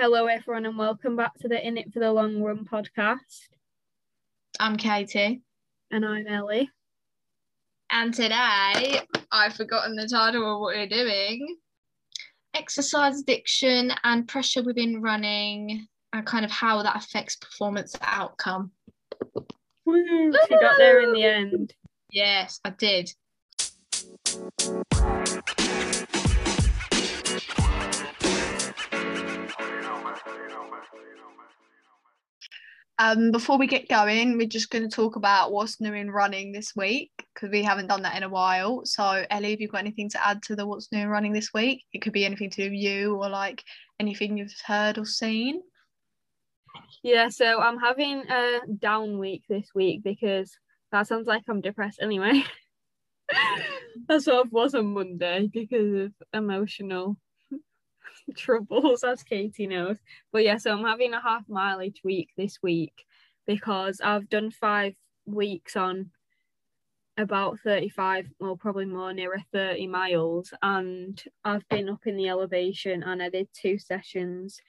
Hello, everyone, and welcome back to the In It for the Long Run podcast. I'm Katie. And I'm Ellie. And today I've forgotten the title of what we're doing exercise addiction and pressure within running, and kind of how that affects performance outcome. Woo, she got there in the end. Yes, I did. Um, before we get going, we're just going to talk about what's new in running this week because we haven't done that in a while. So, Ellie, have you got anything to add to the what's new in running this week? It could be anything to do with you or like anything you've heard or seen. Yeah, so I'm having a down week this week because that sounds like I'm depressed anyway. I sort of was on Monday because of emotional troubles, as Katie knows. But yeah, so I'm having a half mile each week this week because I've done five weeks on about 35, well, probably more nearer 30 miles. And I've been up in the elevation and I did two sessions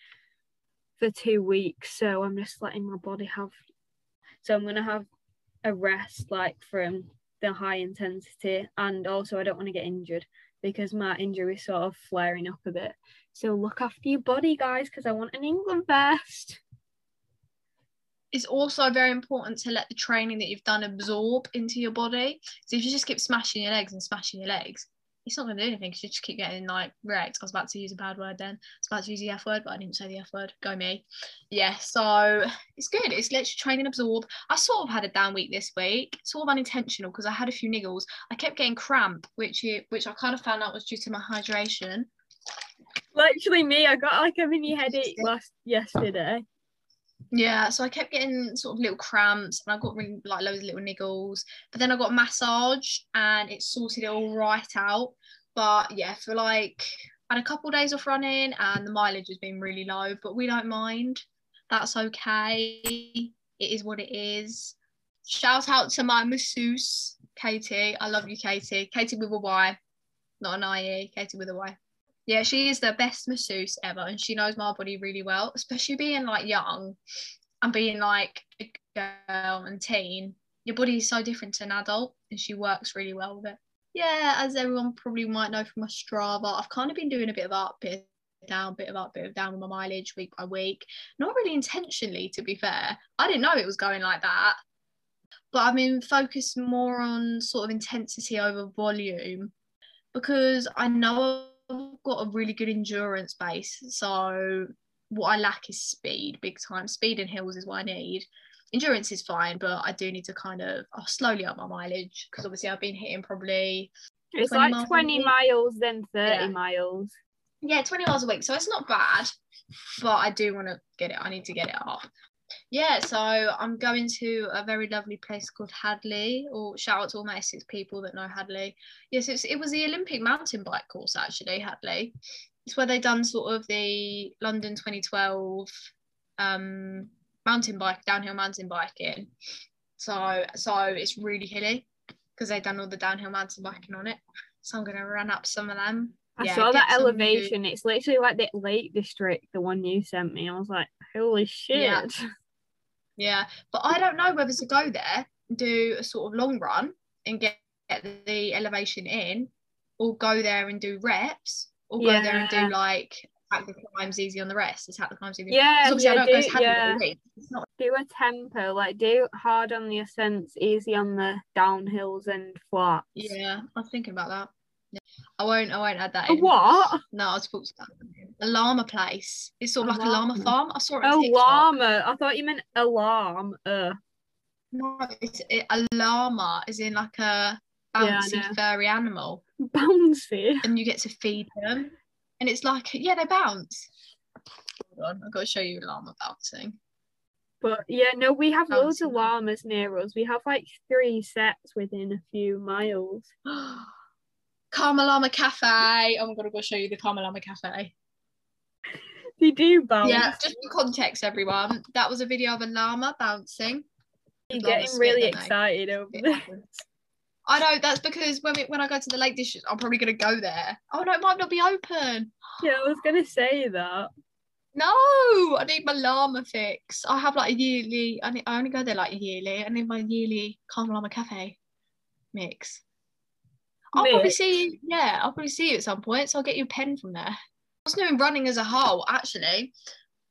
for two weeks. So I'm just letting my body have, so I'm to have a rest like from the high intensity. And also, I don't want to get injured because my injury is sort of flaring up a bit. So look after your body, guys, because I want an England vest. It's also very important to let the training that you've done absorb into your body. So if you just keep smashing your legs and smashing your legs, it's not going to do anything because you just keep getting like wrecked. I was about to use a bad word then. I was about to use the F word, but I didn't say the F word. Go me. Yeah, so it's good. It's literally training absorb. I sort of had a down week this week, sort of unintentional because I had a few niggles. I kept getting cramp, which which I kind of found out was due to my hydration. Literally me, I got like a mini headache last yesterday. Yeah, so I kept getting sort of little cramps and I got really like loads of little niggles. But then I got a massage and it sorted it all right out. But yeah, for like I had a couple of days off running and the mileage has been really low, but we don't mind. That's okay. It is what it is. Shout out to my masseuse, Katie. I love you, Katie. Katie with a Y, not an IE. Katie with a Y. Yeah, she is the best masseuse ever, and she knows my body really well, especially being like young and being like a girl and teen. Your body is so different to an adult, and she works really well with it yeah, as everyone probably might know from my Strava, I've kind of been doing a bit of up, bit down, bit of up, bit of down with my mileage week by week. Not really intentionally, to be fair. I didn't know it was going like that. But I've been focused more on sort of intensity over volume because I know got a really good endurance base. So what I lack is speed, big time. Speed and hills is what I need endurance is fine, but I do need to kind of I'll slowly up my mileage because obviously I've been hitting probably. It's like miles 20 miles, then 30 yeah. miles. Yeah, 20 miles a week. So it's not bad, but I do want to get it. I need to get it up. Yeah, so I'm going to a very lovely place called Hadleigh, or shout out to all my Essex people that know Hadleigh. Yes, it's, it was the Olympic mountain bike course actually, Hadleigh. It's where they done sort of the London 2012 um, mountain bike, downhill mountain biking. So so it's really hilly because they've done all the downhill mountain biking on it. So I'm gonna run up some of them. I yeah, saw that elevation. It's literally like the Lake District, the one you sent me. I was like, holy shit. Yeah. Yeah. But I don't know whether to go there, do a sort of long run and get, get the elevation in, or go there and do reps, or yeah. go there and do like attack the climbs easy on the rest. Attack the climbs easy. Yeah, yeah, do, yeah. Not... do a tempo, like do hard on the ascents, easy on the downhills and flats. Yeah, I was thinking about that. I won't. I won't add that. In. What? No, I was talking about a llama place. It's sort of a like a llama farm. I saw it. A llama. I thought you meant alarm. Uh. No, it's it, a llama. Is in like a bouncy yeah, furry animal. Bouncy. And you get to feed them and it's like yeah they bounce hold on i've got to show you a llama bouncing but yeah no we have bouncing. loads of llamas near us we have like three sets within a few miles Karma Llama Cafe. I'm gonna go show you the Karma Llama Cafe. They do bounce. Yeah, just for context, everyone. That was a video of a llama bouncing. You're getting really excited over this. I know that's because when we, when I go to the Lake District, I'm probably gonna go there. Oh no, it might not be open. Yeah, I was gonna say that. No, I need my llama fix. I have like a yearly. I, need, I only go there like yearly. I need my yearly Calm Llama Cafe mix. I'll probably see you. Yeah, I'll probably see you at some point. So I'll get you a pen from there. I was doing running as a whole, actually.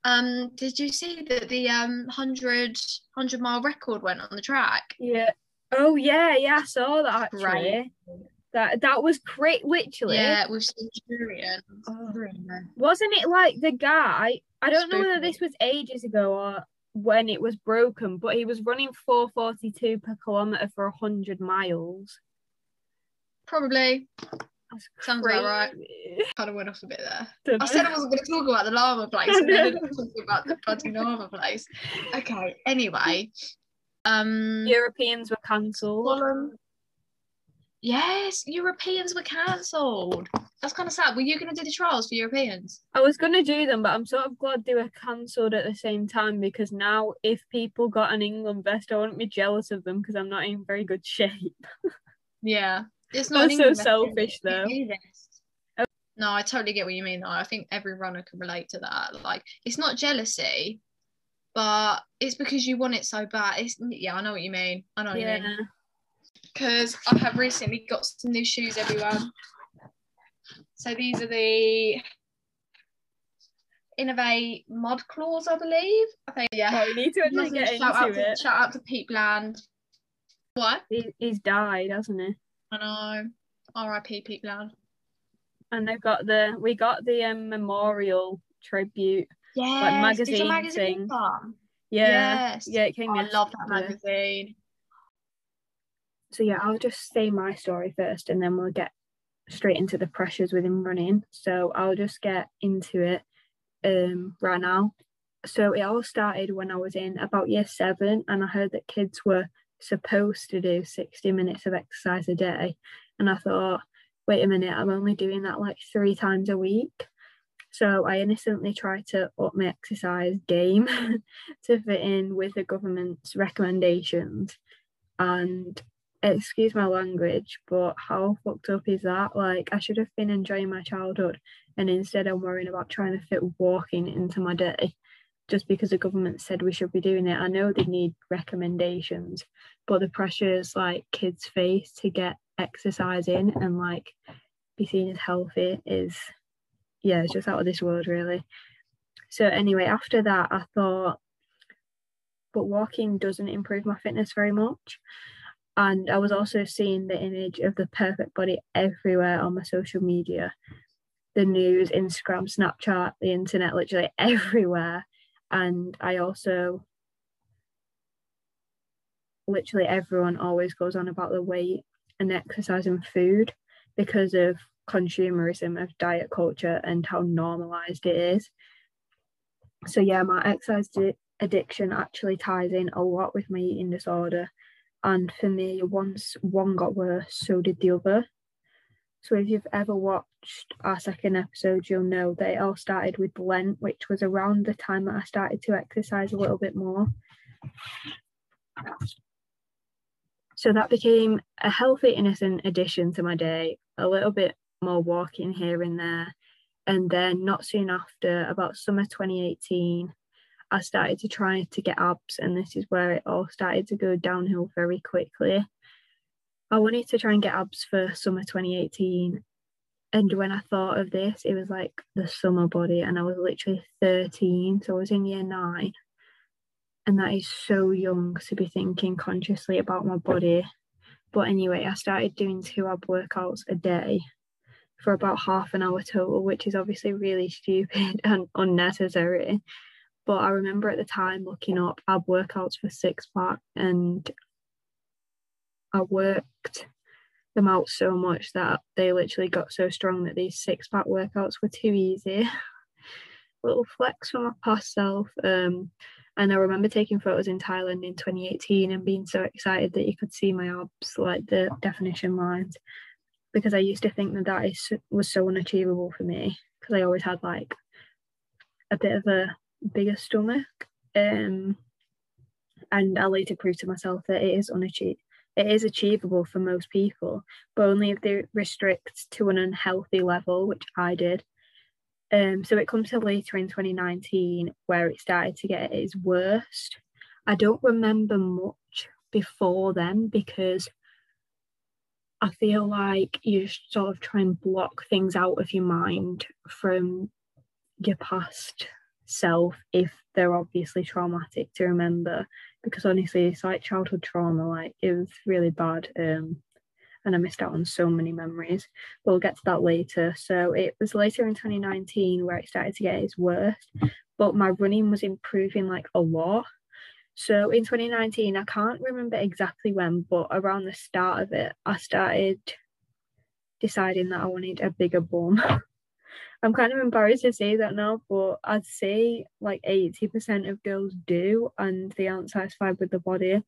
Um, did you see that the um 100, 100 mile record went on the track? Yeah. Oh yeah, yeah, I saw that actually. Great. That that was great literally. Yeah, with Centurion. Oh. Wasn't it like the guy? I don't know whether this was ages ago or when it was broken, but he was running 442 per kilometer for 100 miles. Probably. That's Sounds about right. Kind of went off a bit there. Dunno. I said I wasn't going to talk about the lava place, and then I talking about the bloody llama place. Okay. Anyway, um, Europeans were cancelled. Yes, Europeans were cancelled. That's kind of sad. Were you going to do the trials for Europeans? I was gonna do them, but I'm sort of glad they were cancelled at the same time because now if people got an England vest, I wouldn't be jealous of them because I'm not in very good shape. Yeah, it's not. So England vest, is selfish, though. Vest. Oh. No, I totally get what you mean. Though I think every runner can relate to that. Like, it's not jealousy, but it's because you want it so bad. It's yeah, I know what you mean. I know what you Yeah. mean. Because I have recently got some new shoes, everyone. So these are the Inov-8 Mudclaws, I believe. I think yeah. Oh, we need to get shout out into to. Shout out to Pete Bland. What? He, he's died, hasn't he? I know. R.I.P. Pete Bland. And they've got the we got the um, memorial tribute. Yes. Did magazine magazine thing. come? Yeah, Yes. yeah, it came. I love that magazine. So yeah, I'll just say my story first, and then we'll get straight into the pressures within running. So I'll just get into it um right now. So it all started when I was in about year seven, and I heard that kids were supposed to do 60 minutes of exercise a day. And I thought, wait a minute, I'm only doing that like three times a week. So I innocently tried to up my exercise game to fit in with the government's recommendations. And excuse my language, but how fucked up is that? Like, I should have been enjoying my childhood, and instead, I'm worrying about trying to fit walking into my day just because the government said we should be doing it. I know they need recommendations, but the pressures like kids face to get exercise in and like be seen as healthy is, yeah, it's just out of this world, really. So, anyway, after that, I thought, but walking doesn't improve my fitness very much and I was also seeing the image of the perfect body everywhere on my social media, the news, Instagram, Snapchat, the internet, literally everywhere. And I also, literally everyone always goes on about the weight and exercise and food because of consumerism of diet culture and how normalized it is. So yeah, my exercise di- addiction actually ties in a lot with my eating disorder and for me once one got worse so did the other so if you've ever watched our second episode you'll know that it all started with lent which was around the time that i started to exercise a little bit more so that became a healthy innocent addition to my day a little bit more walking here and there and then not soon after about summer 2018 I started to try to get abs, and this is where it all started to go downhill very quickly. I wanted to try and get abs for summer 2018. And when I thought of this, it was like the summer body, and I was literally 13, so I was in year nine. And that is so young to be thinking consciously about my body. But anyway, I started doing two ab workouts a day for about half an hour total, which is obviously really stupid and unnecessary. But I remember at the time looking up ab workouts for six pack and I worked them out so much that they literally got so strong that these six pack workouts were too easy. Little flex from my past self. Um, and I remember taking photos in Thailand in 2018 and being so excited that you could see my abs, like the definition lines, because I used to think that that is was so unachievable for me because I always had like a bit of a bigger stomach. Um, and I later proved to myself that it is unachievable. It is achievable for most people, but only if they restrict to an unhealthy level, which I did. Um, so it comes to later in 2019 where it started to get its worst. I don't remember much before then because I feel like you sort of try and block things out of your mind from your past self if they're obviously traumatic to remember because honestly it's like childhood trauma like it was really bad um and I missed out on so many memories. But we'll get to that later. So it was later in 2019 where it started to get its worst, but my running was improving like a lot. So in 2019, I can't remember exactly when, but around the start of it, I started deciding that I wanted a bigger bum. I'm kind of embarrassed to say that now, but I'd say like 80% of girls do, and they aren't satisfied with the body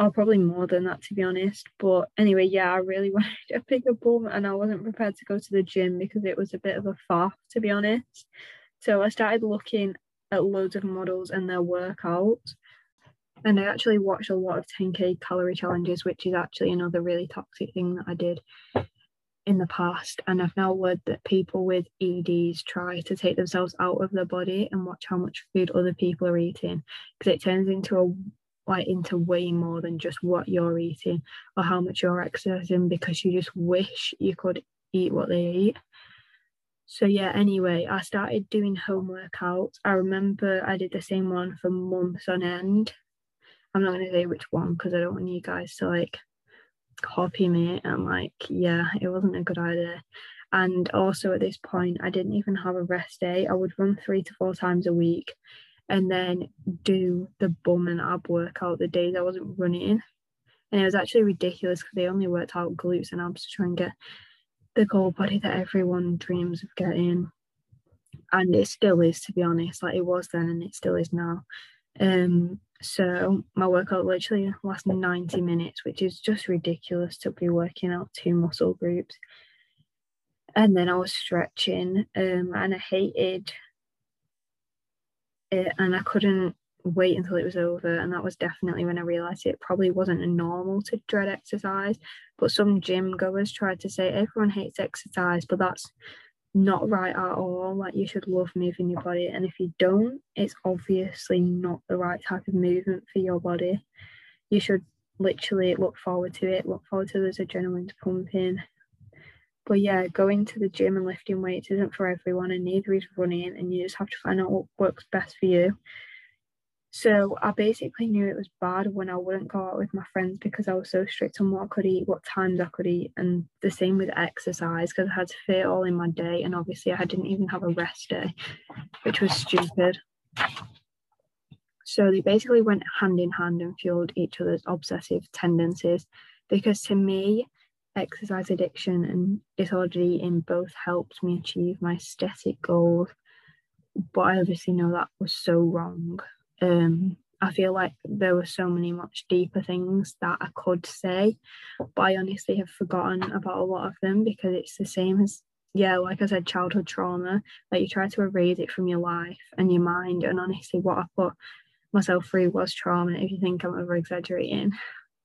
or probably more than that to be honest. But anyway, yeah, I really wanted a bigger bum and I wasn't prepared to go to the gym because it was a bit of a faff to be honest. So I started looking at loads of models and their workouts. And I actually watched a lot of 10k calorie challenges, which is actually another really toxic thing that I did in the past. And I've now learned that people with EDs try to take themselves out of their body and watch how much food other people are eating because it turns into a like into way more than just what you're eating or how much you're exercising because you just wish you could eat what they eat. So yeah, anyway, I started doing home workouts. I remember I did the same one for months on end. I'm not gonna say which one because I don't want you guys to like copy me and like yeah, it wasn't a good idea. And also at this point I didn't even have a rest day. I would run three to four times a week and then do the bum and ab workout the days I wasn't running. And it was actually ridiculous because they only worked out glutes and abs to try and get the goal body that everyone dreams of getting. And it still is, to be honest. Like it was then and it still is now. Um, so my workout literally lasts 90 minutes, which is just ridiculous to be working out two muscle groups. And then I was stretching, um, and I hated it and I couldn't wait until it was over and that was definitely when I realized it probably wasn't normal to dread exercise but some gym goers tried to say everyone hates exercise but that's not right at all like you should love moving your body and if you don't it's obviously not the right type of movement for your body you should literally look forward to it look forward to those adrenaline pumping but yeah, going to the gym and lifting weights isn't for everyone, and neither is running, and you just have to find out what works best for you. So I basically knew it was bad when I wouldn't go out with my friends because I was so strict on what I could eat, what times I could eat, and the same with exercise because I had to fit all in my day, and obviously I didn't even have a rest day, which was stupid. So they basically went hand in hand and fueled each other's obsessive tendencies because to me, exercise addiction and disordered eating both helped me achieve my aesthetic goals. But I obviously know that was so wrong. Um, I feel like there were so many much deeper things that I could say, but I honestly have forgotten about a lot of them because it's the same as, yeah, like I said, childhood trauma. Like you try to erase it from your life and your mind. And honestly, what I put myself through was trauma. If you think I'm over exaggerating,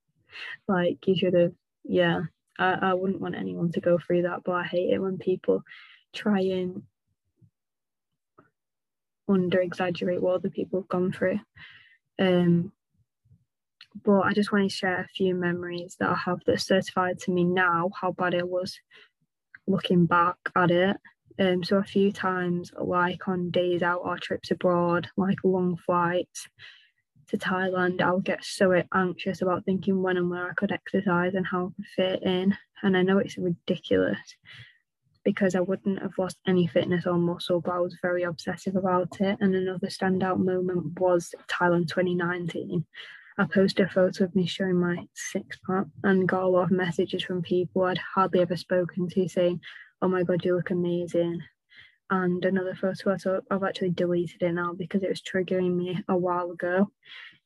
like you should have, yeah, I, I wouldn't want anyone to go through that, but I hate it when people try and under exaggerate what other people have gone through. Um, but I just want to share a few memories that I have that certified to me now how bad it was looking back at it. Um, so a few times, like on days out or trips abroad, like long flights, to Thailand, I would get so anxious about thinking when and where I could exercise and how I could fit in. And I know it's ridiculous because I wouldn't have lost any fitness or muscle, but I was very obsessive about it. And another standout moment was Thailand 2019. I posted a photo of me showing my six pack and got a lot of messages from people I'd hardly ever spoken to saying, Oh my god, you look amazing and another photo I took, I've actually deleted it now because it was triggering me a while ago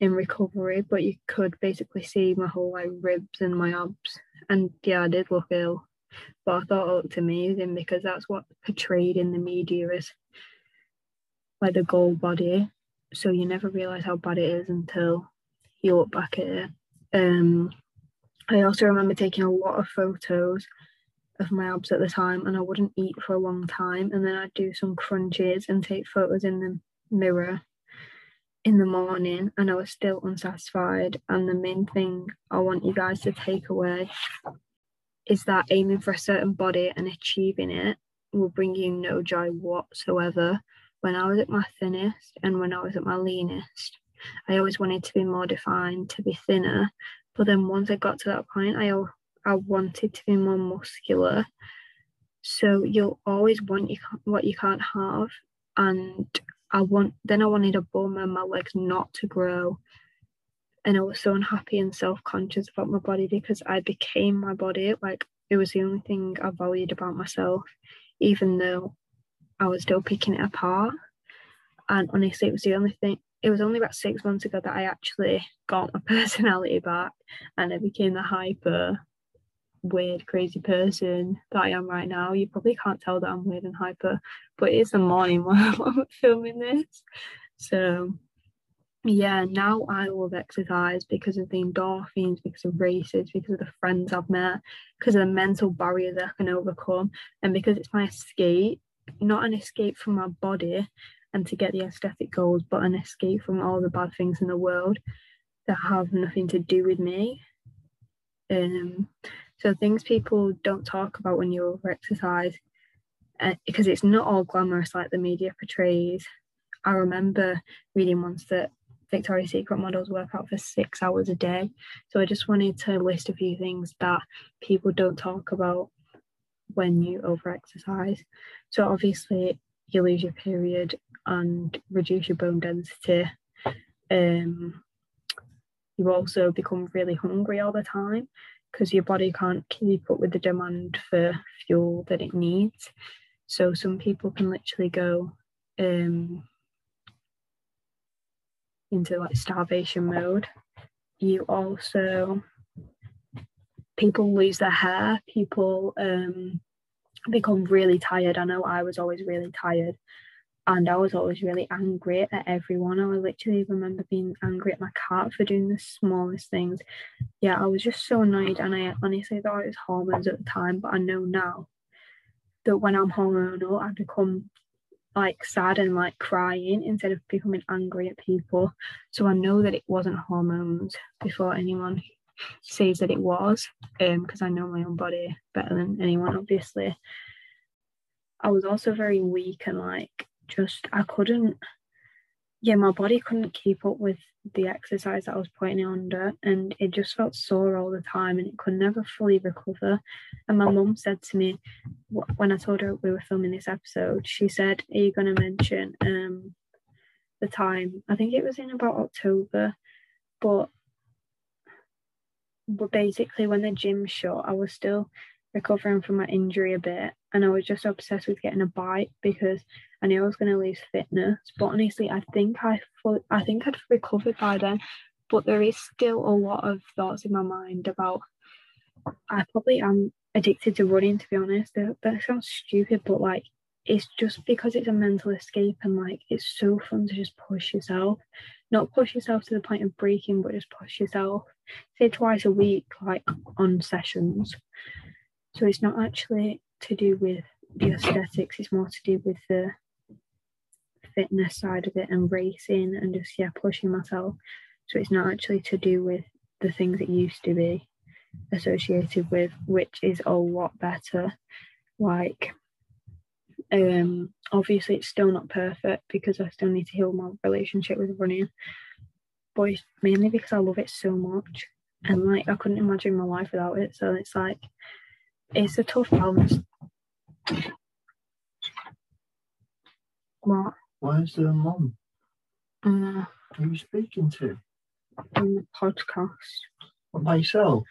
in recovery. But you could basically see my whole like ribs and my abs, and yeah, I did look ill, but I thought it looked amazing because that's what portrayed in the media as like the gold body. So you never realize how bad it is until you look back at it. Um, I also remember taking a lot of photos of my abs at the time and I wouldn't eat for a long time and then I'd do some crunches and take photos in the mirror in the morning and I was still unsatisfied and the main thing I want you guys to take away is that aiming for a certain body and achieving it will bring you no joy whatsoever. When I was at my thinnest and when I was at my leanest, I always wanted to be more defined, to be thinner. But then once I got to that point, I I wanted to be more muscular. So you'll always want you what you can't have, and I want. Then I wanted a bum and my legs not to grow, and I was so unhappy and self conscious about my body because I became my body. Like it was the only thing I valued about myself, even though I was still picking it apart. And honestly, it was the only thing. It was only about six months ago that I actually got my personality back and I became the hyper weird, crazy person that I am right now. You probably can't tell that I'm weird and hyper, but it's the morning while I'm filming this. So, yeah, now I love exercise because of the endorphins, because of races, because of the friends I've met, because of the mental barriers I can overcome, and because it's my escape, not an escape from my body and to get the aesthetic goals, but an escape from all the bad things in the world that have nothing to do with me. Um, so things people don't talk about when you over exercise, uh, because it's not all glamorous like the media portrays. I remember reading once that Victoria's Secret models work out for six hours a day. So I just wanted to list a few things that people don't talk about when you over exercise. So obviously you lose your period and reduce your bone density. Um, you also become really hungry all the time because your body can't keep up with the demand for fuel that it needs. So some people can literally go um, into like starvation mode. You also people lose their hair, people um, become really tired. I know I was always really tired and I was always really angry at everyone. I literally remember being angry at my cat for doing the smallest things. Yeah, I was just so annoyed, and I honestly thought it was hormones at the time, but I know now that when I'm hormonal, I become like sad and like crying instead of becoming angry at people. So I know that it wasn't hormones before anyone says that it was, um, because I know my own body better than anyone, obviously. I was also very weak and like just I couldn't yeah, my body couldn't keep up with the exercise that I was putting it under, and it just felt sore all the time, and it could never fully recover. And my mum said to me when I told her we were filming this episode, she said, "Are you going to mention um the time? I think it was in about October, but but basically when the gym shut, I was still recovering from my injury a bit and I was just obsessed with getting a bike because I knew I was going to lose fitness. But honestly, I think I I think I'd recovered by then. But there is still a lot of thoughts in my mind about I probably am addicted to running. To be honest, that, that sounds stupid, but like it's just because it's a mental escape and like it's so fun to just push yourself, not push yourself to the point of breaking, but just push yourself. Say twice a week, like on sessions. So it's not actually to do with the aesthetics, it's more to do with the fitness side of it and racing and just yeah pushing myself. So it's not actually to do with the things it used to be associated with, which is a lot better. Like um obviously it's still not perfect because I still need to heal my relationship with running. But it's mainly because I love it so much. And like I couldn't imagine my life without it. So it's like it's a tough balance. What? Where's the mum? Uh, Who are you speaking to? on the podcast. What by yourself?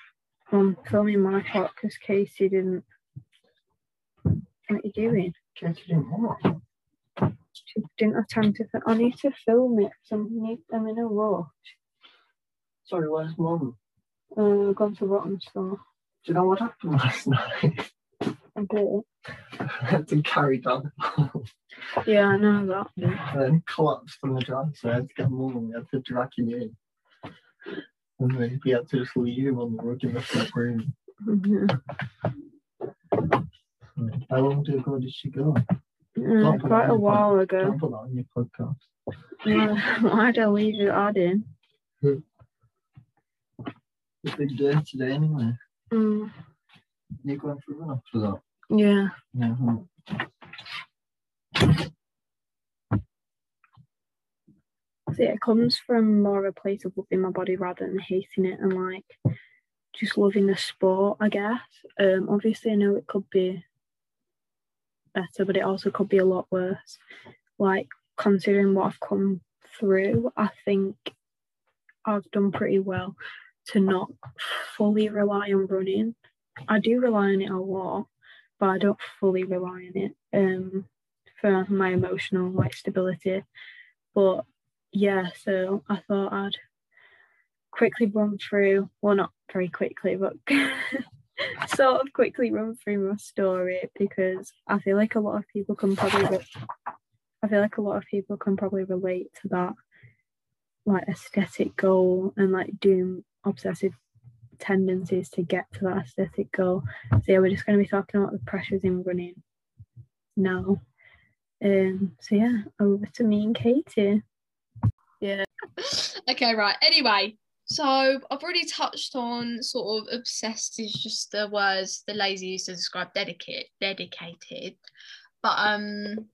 I'm filming my part because Casey didn't. What are you doing? Casey didn't what? She didn't have time to. Fi- I need to film it. So I'm, need, I'm in a rush. Sorry, where's mum? Uh, I've gone to Rotten Store. Do you know what happened last night? A bit. I had to carry down Yeah, I know that. and then collapsed on the drive, so I had to get mum and we had to drag him in. And then we had to just leave him on the rug in the front room. Mhm. How long ago did she go? Mm, quite a while pod- ago. Don't put that on your podcast. Why why'd I leave it adding? It's a big day today anyway. Mm, You're going for a run after that. yeah. Yeah. So yeah, it comes from more of a place of loving my body rather than hating it and like just loving the sport, I guess. Um, obviously, I know it could be better, but it also could be a lot worse. Like considering what I've come through, I think I've done pretty well to not fully rely on running. I do rely on it a lot, but I don't fully rely on it um, for my emotional like stability. But yeah, so I thought I'd quickly run through, well, not very quickly, but sort of quickly run through my story because I feel like a lot of people can probably, re- I feel like a lot of people can probably relate to that, like aesthetic goal and like doing obsessive tendencies to get to that aesthetic goal. So yeah, we're just going to be talking about the pressures in running now. Um. So yeah, over to me and Katie. Yeah. okay, right. Anyway, so I've already touched on sort of obsessed is just the words the lazy used to describe dedicate dedicated. But um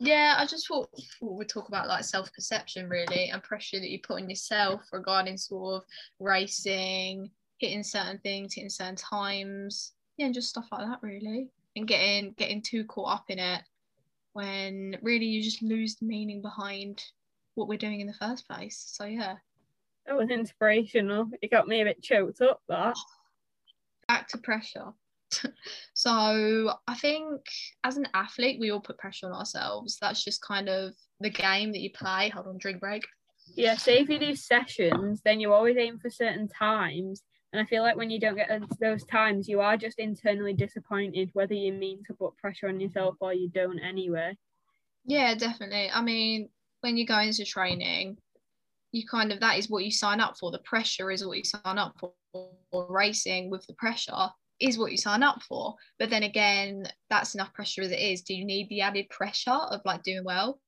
yeah, I just thought, we'd talk about like self perception really and pressure that you put on yourself regarding sort of racing, hitting certain things, hitting certain times, yeah, and just stuff like that really. And getting getting too caught up in it when really you just lose the meaning behind what we're doing in the first place. So yeah. That was inspirational. It got me a bit choked up. That. back to pressure. so I think as an athlete, we all put pressure on ourselves. That's just kind of the game that you play. Hold on, drink break. Yeah. So if you do sessions, then you always aim for certain times. And I feel like when you don't get into those times, you are just internally disappointed, whether you mean to put pressure on yourself or you don't anyway. Yeah, definitely. I mean, when you go into training, you kind of that is what you sign up for. The pressure is what you sign up for. Or racing with the pressure is what you sign up for. But then again, that's enough pressure as it is. Do you need the added pressure of like doing well?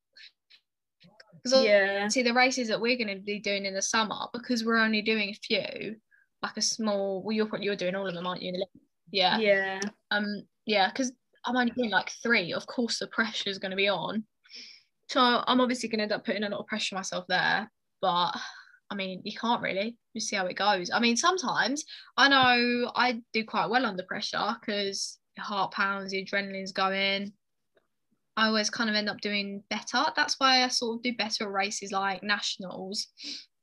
Because Yeah. see the races that we're going to be doing in the summer because we're only doing a few like a small well you're you're doing all of them aren't you in the Olympics? yeah. Yeah. um yeah because i'm only doing like three. Of course the pressure is going to be on. So i'm obviously going to end up putting a lot of pressure on myself there but i mean you can't really. Just see how it goes. I mean sometimes i know i do quite well under pressure because your heart pounds the adrenaline's going. I always kind of end up doing better. That's why I sort of do better at races like nationals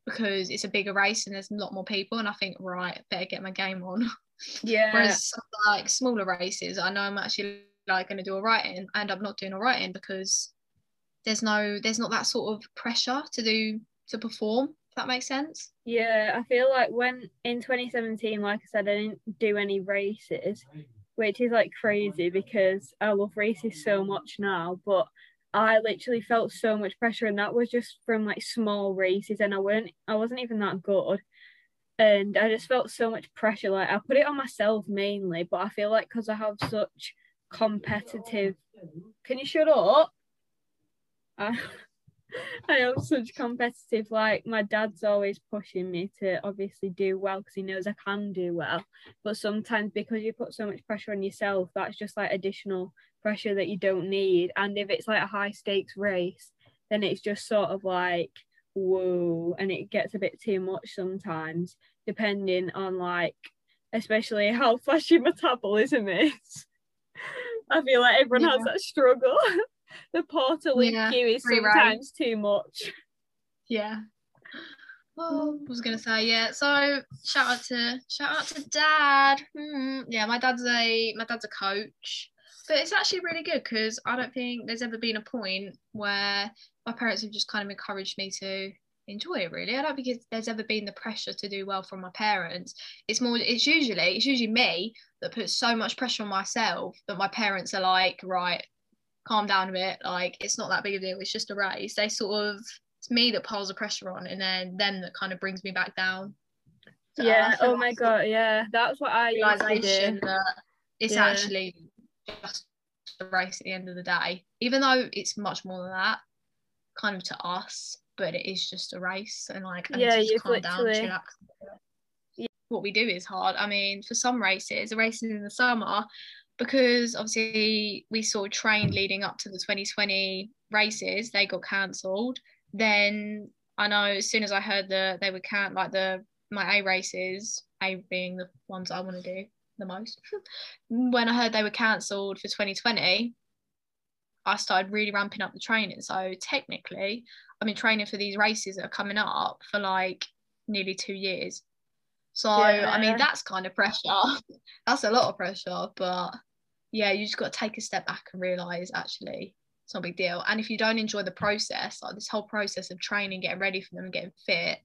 because it's a bigger race and there's a lot more people. And I think, right, better get my game on. Yeah. Whereas like smaller races, I know I'm actually like going to do all right in. And I end up not doing all right in because there's no, there's not that sort of pressure to do to perform. If that makes sense. Yeah, I feel like when in 2017, like I said, I didn't do any races, which is like crazy because I love races so much now. But I literally felt so much pressure, and that was just from like small races, and I weren't, I wasn't even that good, and I just felt so much pressure. Like I put it on myself mainly, but I feel like because I have such competitive. Can you shut up? I am such competitive, like my dad's always pushing me to obviously do well because he knows I can do well. But sometimes because you put so much pressure on yourself, that's just like additional pressure that you don't need. And if it's like a high stakes race, then it's just sort of like, whoa, and it gets a bit too much sometimes, depending on like, especially how fast your metabolism is. I feel like everyone has that struggle. the portal in Yeah, queue is sometimes too much. Yeah. Well, I was gonna say yeah. So shout out to shout out to dad. Hmm, Yeah, my dad's a my dad's a coach, but it's actually really good because I don't think there's ever been a point where my parents have just kind of encouraged me to enjoy it. Really, I don't think there's ever been the pressure to do well from my parents. It's more. It's usually it's usually me that puts so much pressure on myself that my parents are like, right, calm down a bit. Like it's not that big a deal. It's just a race. They sort of it's me that piles the pressure on, and then them that kind of brings me back down. So yeah. Oh my god. Yeah. That's what I Realization do. that it's Yeah. actually just a race at the end of the day, even though it's much more than that, kind of to us, but it is just a race and like I Yeah, you've calm down, chillax. What we do is hard. I mean, for some races, the races in the summer, because obviously we saw of trained hmm. leading up to the 2020 races, they got cancelled. Then I know as soon as I heard that they would count like the my A races, A being the ones I want to do the most. when I heard they were cancelled for 2020, I started really ramping up the training. So technically, I've been training for these races that are coming up for like nearly two years. So I mean that's kind of pressure. that's a lot of pressure, but yeah, you just got to take a step back and realize actually it's not a big deal. And if you don't enjoy the process, like this whole process of training, getting ready for them, and getting fit,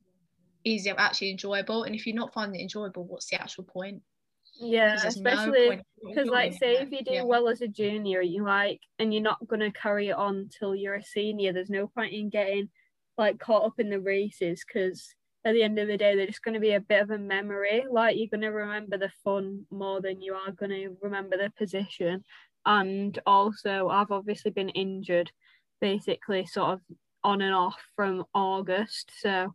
is actually enjoyable. And if you're not finding it enjoyable, what's the actual point? Yeah, especially because like say if you do Yeah. well as a junior you like and you're not going to carry it on till you're a senior there's no point in getting like caught up in the races because at the end of the day they're just going to be a bit of a memory. Like you're going to remember the fun more than you are going to remember the position. And also I've obviously been injured basically sort of on and off from August. So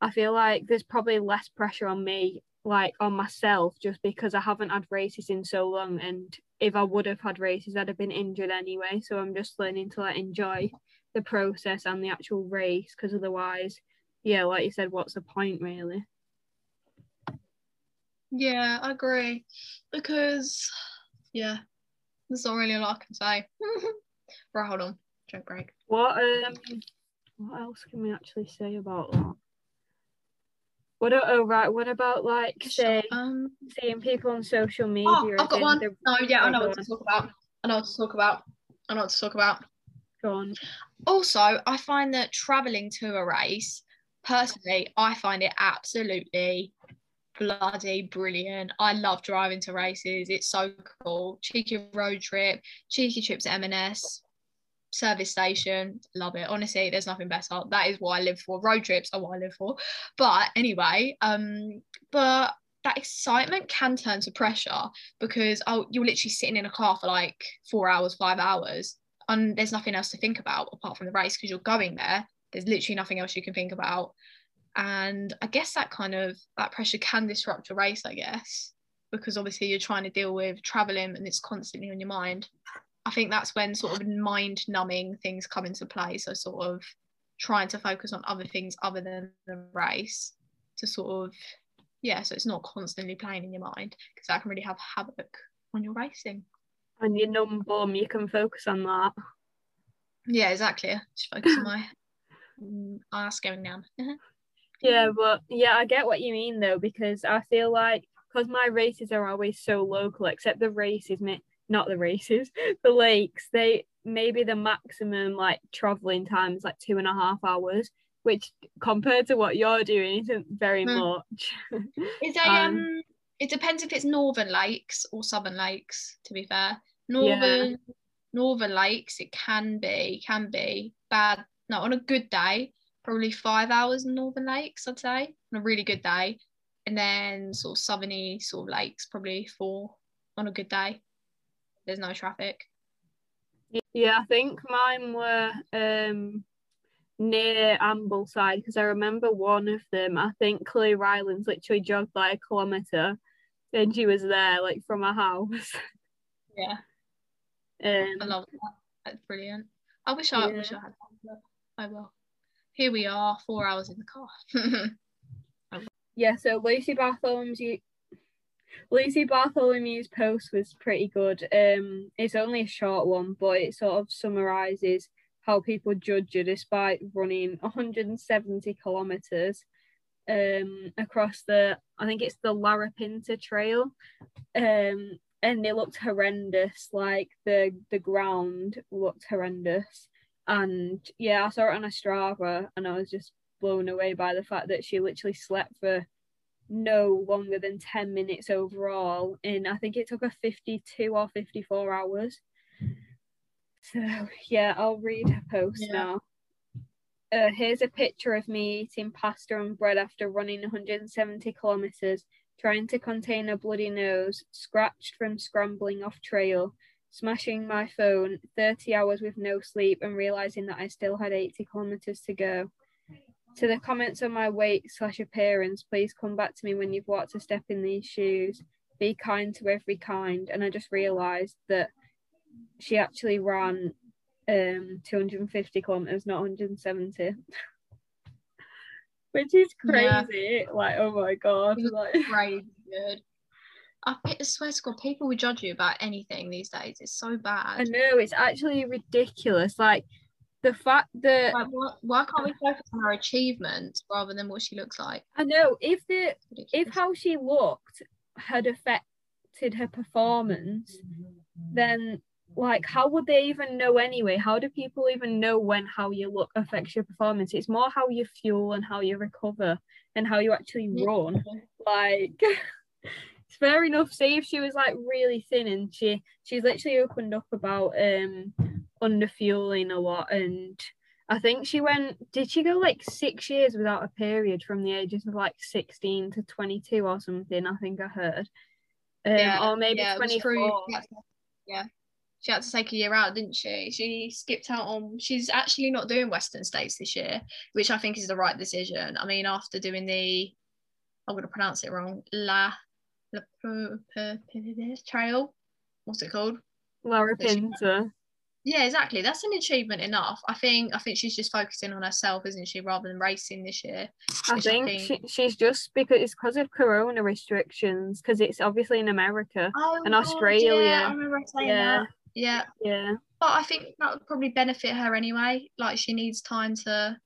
I feel like there's probably less pressure on me like on myself just because I haven't had races in so long. And if I would have had races I'd have been injured anyway. So I'm just learning to like enjoy the process and the actual race because otherwise yeah like you said what's the point really Yeah, I agree. Because yeah, there's not really a lot I can say. right, hold on. Joke break. what um what else can we actually say about that what oh right what about like say Um seeing people on social media Oh, I've got one. No, yeah, I know what to talk about. I know what to talk about. I know what to talk about. go on Also, I find that traveling to a race, personally, I find it absolutely bloody brilliant. I love driving to races. It's so cool. Cheeky road trip, cheeky trips to M&S, service station. Love it. Honestly, there's nothing better. That is what I live for. Road trips are what I live for. But anyway, um, but that excitement can turn to pressure because oh, you're literally sitting in a car for like four hours, five hours, and there's nothing else to think about apart from the race because you're going there. There's literally nothing else you can think about, and I guess that kind of that pressure can disrupt a race. I guess because obviously you're trying to deal with traveling and it's constantly on your mind. I think that's when sort of mind numbing things come into play. So sort of trying to focus on other things other than the race to sort of yeah, so it's not constantly playing in your mind because that can really have havoc on your racing. and your numb bum you can focus on that Yeah, exactly. Just focus on my ass going down. Yeah, but yeah, I get what you mean though, because I feel like because my races are always so local, except the races, not the races, the lakes, they maybe the maximum like traveling time is like two and a half hours, which compared to what you're doing isn't very Hmm. much. Is a Um, um, it depends if it's northern lakes or southern lakes. To be fair, northern northern lakes it can be can be bad. No, on a good day, probably five hours in northern lakes. I'd say on a really good day, and then sort of southerny sort of lakes probably four on a good day. There's no traffic. yeah, I think mine were um near Ambleside because I remember one of them. I think Chloe Rylands literally jogged like a kilometre, and she was there like from her house. Yeah, Um, I love that. That's brilliant. I wish I wish I had that, I will. Here we are, four hours in the car. yeah, so Lucy Bartholomew's Lucy Bartholomew's post was pretty good. Um, it's only a short one, but it sort of summarizes how people judge you despite running 170 kilometers um across the I think it's the Larapinta Trail. Um, and it looked horrendous. Like the the ground looked horrendous. And yeah, I saw it on a Strava, and I was just blown away by the fact that she literally slept for no longer than 10 minutes overall in I think it took her 52 or 54 hours. So yeah, I'll read her post Yeah. now. Uh, here's a picture of me eating pasta and bread after running 170 kilometers, trying to contain a bloody nose, scratched from scrambling off trail. Smashing my phone, 30 hours with no sleep, and realizing that I still had 80 kilometers to go. To the comments on my weight slash appearance, please come back to me when you've walked a step in these shoes. Be kind to every kind. And I just realized that she actually ran um 250 kilometers, not 170. Which is Yeah. crazy. Like, oh my god. Like Crazy good. I swear to God, people will judge you about anything these days. It's so bad. I know it's actually ridiculous. Like the fact that Like, why, why can't we focus on her achievements rather than what she looks like? I know if the if how she looked had affected her performance, then like how would they even know anyway? How do people even know when how you look affects your performance? It's more how you fuel and how you recover and how you actually Yeah. run. Like fair enough. Say if she was like really thin and she she's literally opened up about um under fueling a lot and I think she went did she go like six years without a period from the ages of like 16 to 22 or something, I think I heard. Um, Yeah, or maybe yeah, 24. through- she had to- yeah. She had to take a year out, didn't she? She skipped out on. She's actually not doing Western States this year, which I think is the right decision. I mean, after doing the, I'm going to pronounce it wrong, La, Pro- Per-. What's it called? Laura Pinter. Yeah, exactly. That's an achievement enough. I think. I think she's just focusing on herself, isn't she, rather than racing this year. I which I think, think- She, she's just because it's because of corona restrictions because it's obviously in America. Oh, And Australia. Yeah, I remember saying Yeah. that. Yeah, Yeah. But I think that would probably benefit her anyway. Like she needs time to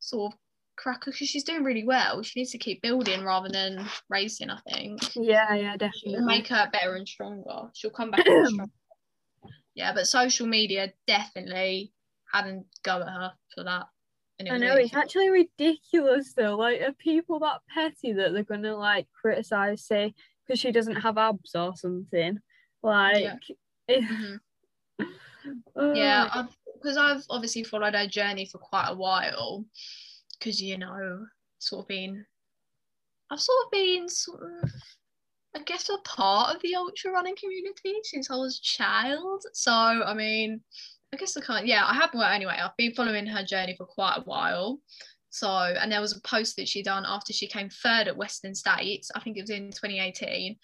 sort of crack because she's doing really well. She needs to keep building rather than racing, I think. Yeah, yeah, It'll definitely. make her better and stronger. She'll come back stronger. Yeah, but social media definitely hadn't go at her for that. I know it's actually ridiculous though. Like, are people that petty that they're gonna like criticize, say, because she doesn't have abs or something? Like, Yeah. Mhm. oh, Yeah, because I've, obviously followed her journey for quite a while. Because you know, sort of been, I've sort of been sort of, I guess, a part of the ultra running community since I was a child. So I mean, I guess I can't. Yeah, I have. Well, anyway, I've been following her journey for quite a while. So, and there was a post that she done after she came third at Western States. I think it was in 2018.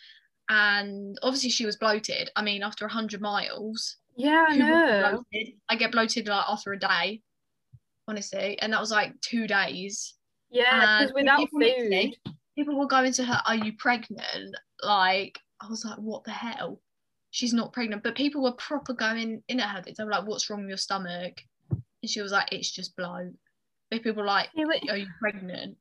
And obviously she was bloated. I mean, after 100 miles, yeah, I who wouldn't be know. I get bloated like after a day, honestly, and that was like two days. Yeah, because without people food, literally- People were going to her, "Are you pregnant?" Like I was like, "What the hell?" She's not pregnant, but people were proper going in at her. They were like, "What's wrong with your stomach?" And she was like, "It's just bloat." But people were like, "Are you pregnant?"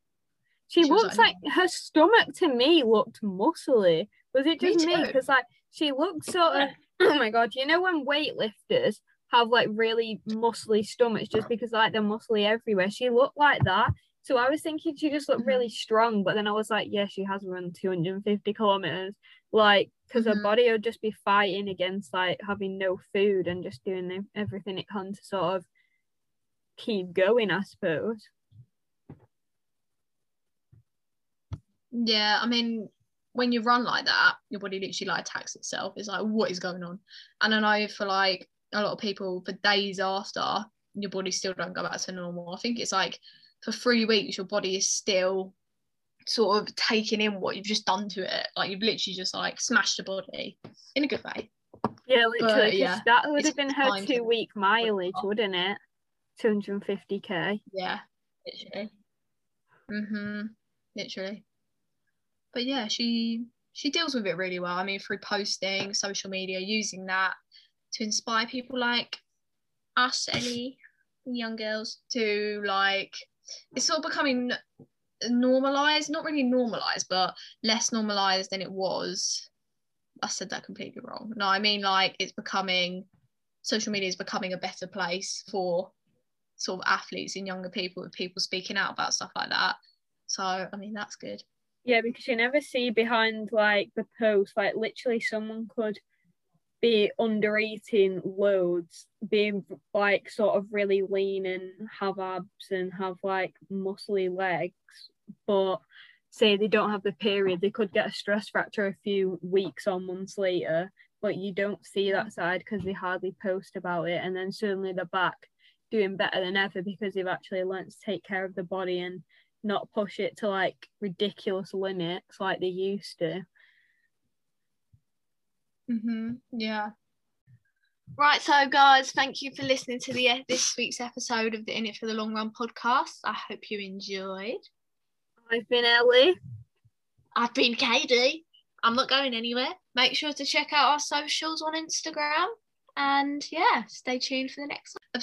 she she like, like her stomach to me looked muscly. Was it just me? Because like she looked sort of. Oh my god! You know when weightlifters have like really muscly stomachs just because like they're muscly everywhere? She looked like that. So I was thinking she just looked really strong, but then I was like, yeah, she has run 250 kilometers, like because her Mhm. body would just be fighting against like having no food and just doing ev- everything it can to sort of keep going, I suppose. Yeah, I mean, when you run like that, your body literally like attacks itself. It's like, what is going on? And I know for like a lot of people, for days after, your body still don't go back to normal. I think it's like for three weeks, your body is still sort of taking in what you've just done to it. Like you've literally just like smashed the body in a good way. Yeah, literally. 'cause yeah, that would have been her two week mileage, wouldn't it? 250k. Yeah, literally. Mhm. Literally. But yeah, she she deals with it really well. I mean, through posting, social media, using that to inspire people like us, Ellie, young girls, to like it's sort of becoming normalized, not really normalized, but less normalized than it was. I said that completely wrong. No, I mean like it's becoming social media is becoming a better place for sort of athletes and younger people with people speaking out about stuff like that. So I mean that's good. Yeah, because you never see behind like the post, like literally someone could be under eating loads, being like sort of really lean and have abs and have like muscly legs, but say they don't have the period, they could get a stress fracture a few weeks or months later but you don't see that side because they hardly post about it and then suddenly they're back doing better than ever because they've actually learned to take care of the body and not push it to like ridiculous limits like they used to Mm-hmm. Yeah. Right, so guys, thank you for listening to the this week's episode of the In It for the Long Run podcast. I hope you enjoyed. i've been ellie I've been Katie. I'm not going anywhere. Make sure to check out our socials on Instagram. And yeah, stay tuned for the next one.